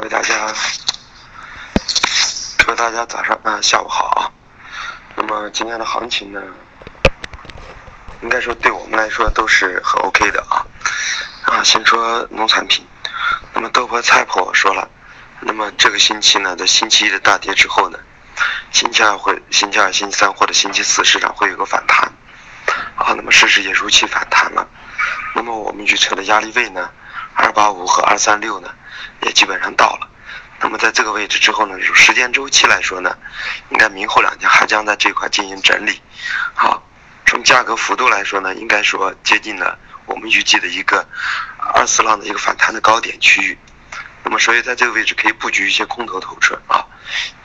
各位大家，各位大家早上啊，下午好。那么今天的行情呢，应该说对我们来说都是很 OK 的啊。啊，先说农产品。那么豆粕、菜粕说了，那么这个星期呢，在星期一的大跌之后呢，星期二会、星期二、星期三或者星期四市场会有个反弹。啊，那么事实也如期反弹了。那么我们预测的压力位呢，二八五和二三六呢？也基本上到了，那么在这个位置之后呢，时间周期来说呢，应该明后两天还将在这块进行整理。好，从价格幅度来说呢，应该说接近了我们预计的一个二次浪的一个反弹的高点区域。那么所以在这个位置可以布局一些空头头寸啊，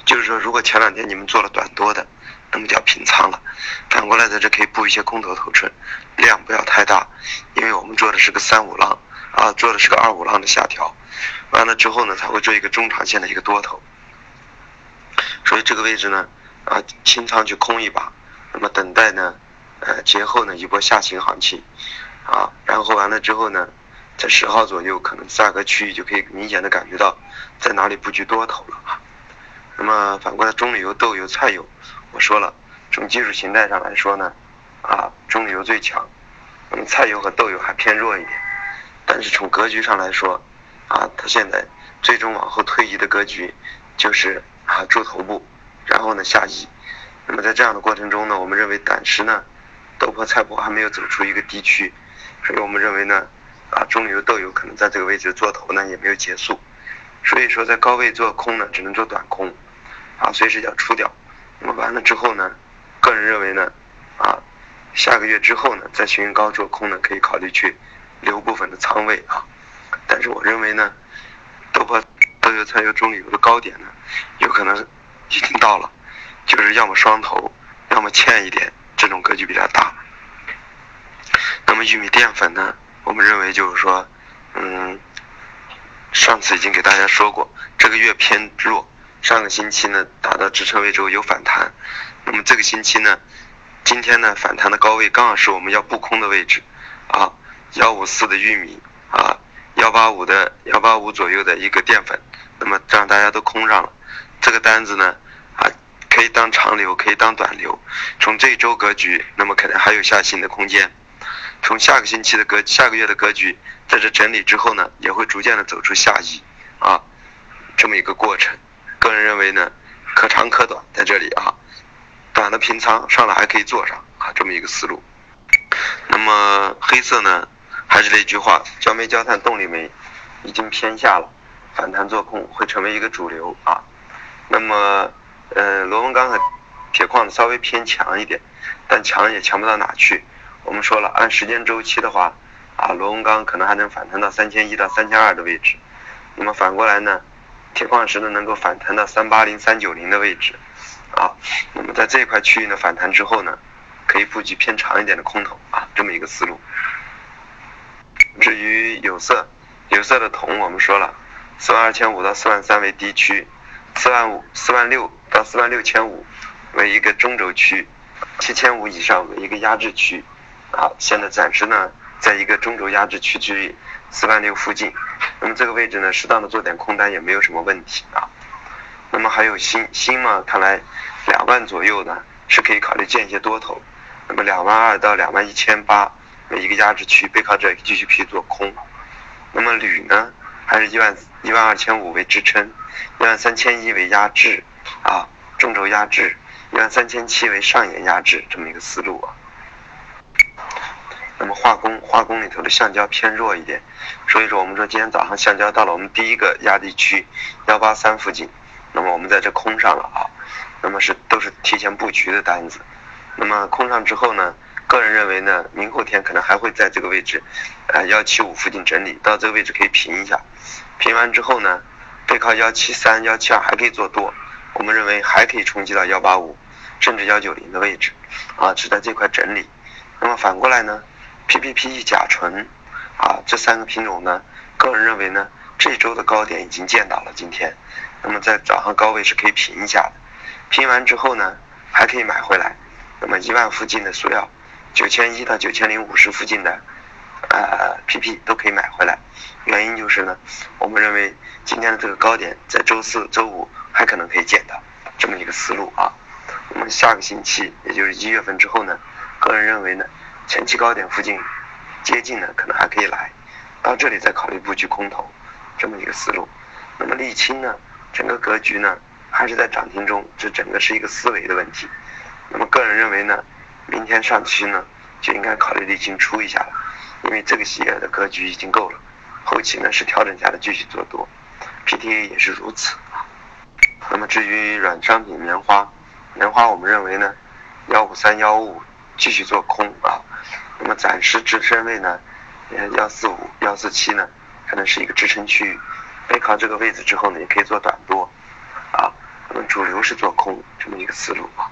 就是说如果前两天你们做了短多的，那么就要平仓了。反过来在这可以布一些空头头寸，量不要太大，因为我们做的是个三五浪啊，做的是个二五浪的下调。完了之后呢，才会做一个中长线的一个多头，所以这个位置呢，啊，清仓去空一把，那么等待呢，呃，节后呢一波下行行情，啊，然后完了之后呢，在十号左右，可能价格区域就可以明显的感觉到在哪里布局多头了啊。那么反过来，中榈油、豆油、菜油，我说了，从技术形态上来说呢，啊，中榈油最强，那么菜油和豆油还偏弱一点，但是从格局上来说。啊，它现在最终往后推移的格局就是啊筑头部，然后呢下移。那么在这样的过程中呢，我们认为暂时呢豆粕菜粕还没有走出一个低区，所以我们认为呢啊中油豆油可能在这个位置做头呢也没有结束，所以说在高位做空呢只能做短空，啊随时要出掉。那么完了之后呢，个人认为呢啊下个月之后呢再寻高做空呢可以考虑去留部分的仓位啊。但是我认为呢，豆粕、豆油、菜油、中榈油的高点呢，有可能已经到了，就是要么双头，要么欠一点，这种格局比较大。那么玉米淀粉呢，我们认为就是说，嗯，上次已经给大家说过，这个月偏弱，上个星期呢达到支撑位之后有反弹，那么这个星期呢，今天呢反弹的高位刚好是我们要布空的位置，啊，幺五四的玉米啊。幺八五的幺八五左右的一个淀粉，那么这样大家都空上了，这个单子呢，啊，可以当长流，可以当短流。从这一周格局，那么可能还有下行的空间。从下个星期的格，下个月的格局，在这整理之后呢，也会逐渐的走出下移，啊，这么一个过程。个人认为呢，可长可短，在这里啊，短的平仓上来还可以做上啊，这么一个思路。那么黑色呢？还是那句话，焦煤、焦炭、动力煤已经偏下了，反弹做空会成为一个主流啊。那么，呃，螺纹钢和铁矿稍微偏强一点，但强也强不到哪去。我们说了，按时间周期的话，啊，螺纹钢可能还能反弹到三千一到三千二的位置。那么反过来呢，铁矿石呢能够反弹到三八零、三九零的位置，啊，那么在这一块区域呢反弹之后呢，可以布局偏长一点的空头啊，这么一个思路。至于有色，有色的铜，我们说了，四万二千五到四万三为低区，四万五、四万六到四万六千五为一个中轴区，七千五以上为一个压制区，啊，现在暂时呢，在一个中轴压制区之域，四万六附近，那么这个位置呢，适当的做点空单也没有什么问题啊。那么还有锌，锌嘛，看来两万左右呢是可以考虑建一些多头，那么两万二到两万一千八。一个压制区，背靠这继续可以做空。那么铝呢，还是一万一万二千五为支撑，一万三千一为压制，啊，中轴压制，一万三千七为上沿压制，这么一个思路啊。那么化工，化工里头的橡胶偏弱一点，所以说我们说今天早上橡胶到了我们第一个压力区幺八三附近，那么我们在这空上了啊，那么是都是提前布局的单子，那么空上之后呢？个人认为呢，明后天可能还会在这个位置，呃幺七五附近整理，到这个位置可以平一下，平完之后呢，背靠幺七三、幺七二还可以做多，我们认为还可以冲击到幺八五，甚至幺九零的位置，啊，是在这块整理。那么反过来呢，PPP、甲醇，啊这三个品种呢，个人认为呢，这周的高点已经见到了今天，那么在早上高位是可以平一下的，平完之后呢，还可以买回来，那么一万附近的塑料。九千一到九千零五十附近的，呃 PP 都可以买回来。原因就是呢，我们认为今天的这个高点在周四周五还可能可以见到，这么一个思路啊。我们下个星期，也就是一月份之后呢，个人认为呢，前期高点附近接近呢，可能还可以来，到这里再考虑布局空头，这么一个思路。那么沥青呢，整个格局呢还是在涨停中，这整个是一个思维的问题。那么个人认为呢，明天上期呢就应该考虑沥青出一下了，因为这个企业的格局已经够了。后期呢是调整下的继续做多，PTA 也是如此。那么至于软商品棉花，棉花我们认为呢，幺五三幺五继续做空啊。那么暂时支撑位呢，幺四五幺四七呢可能是一个支撑区域，背靠这个位置之后呢也可以做短多啊。那么主流是做空这么一个思路啊。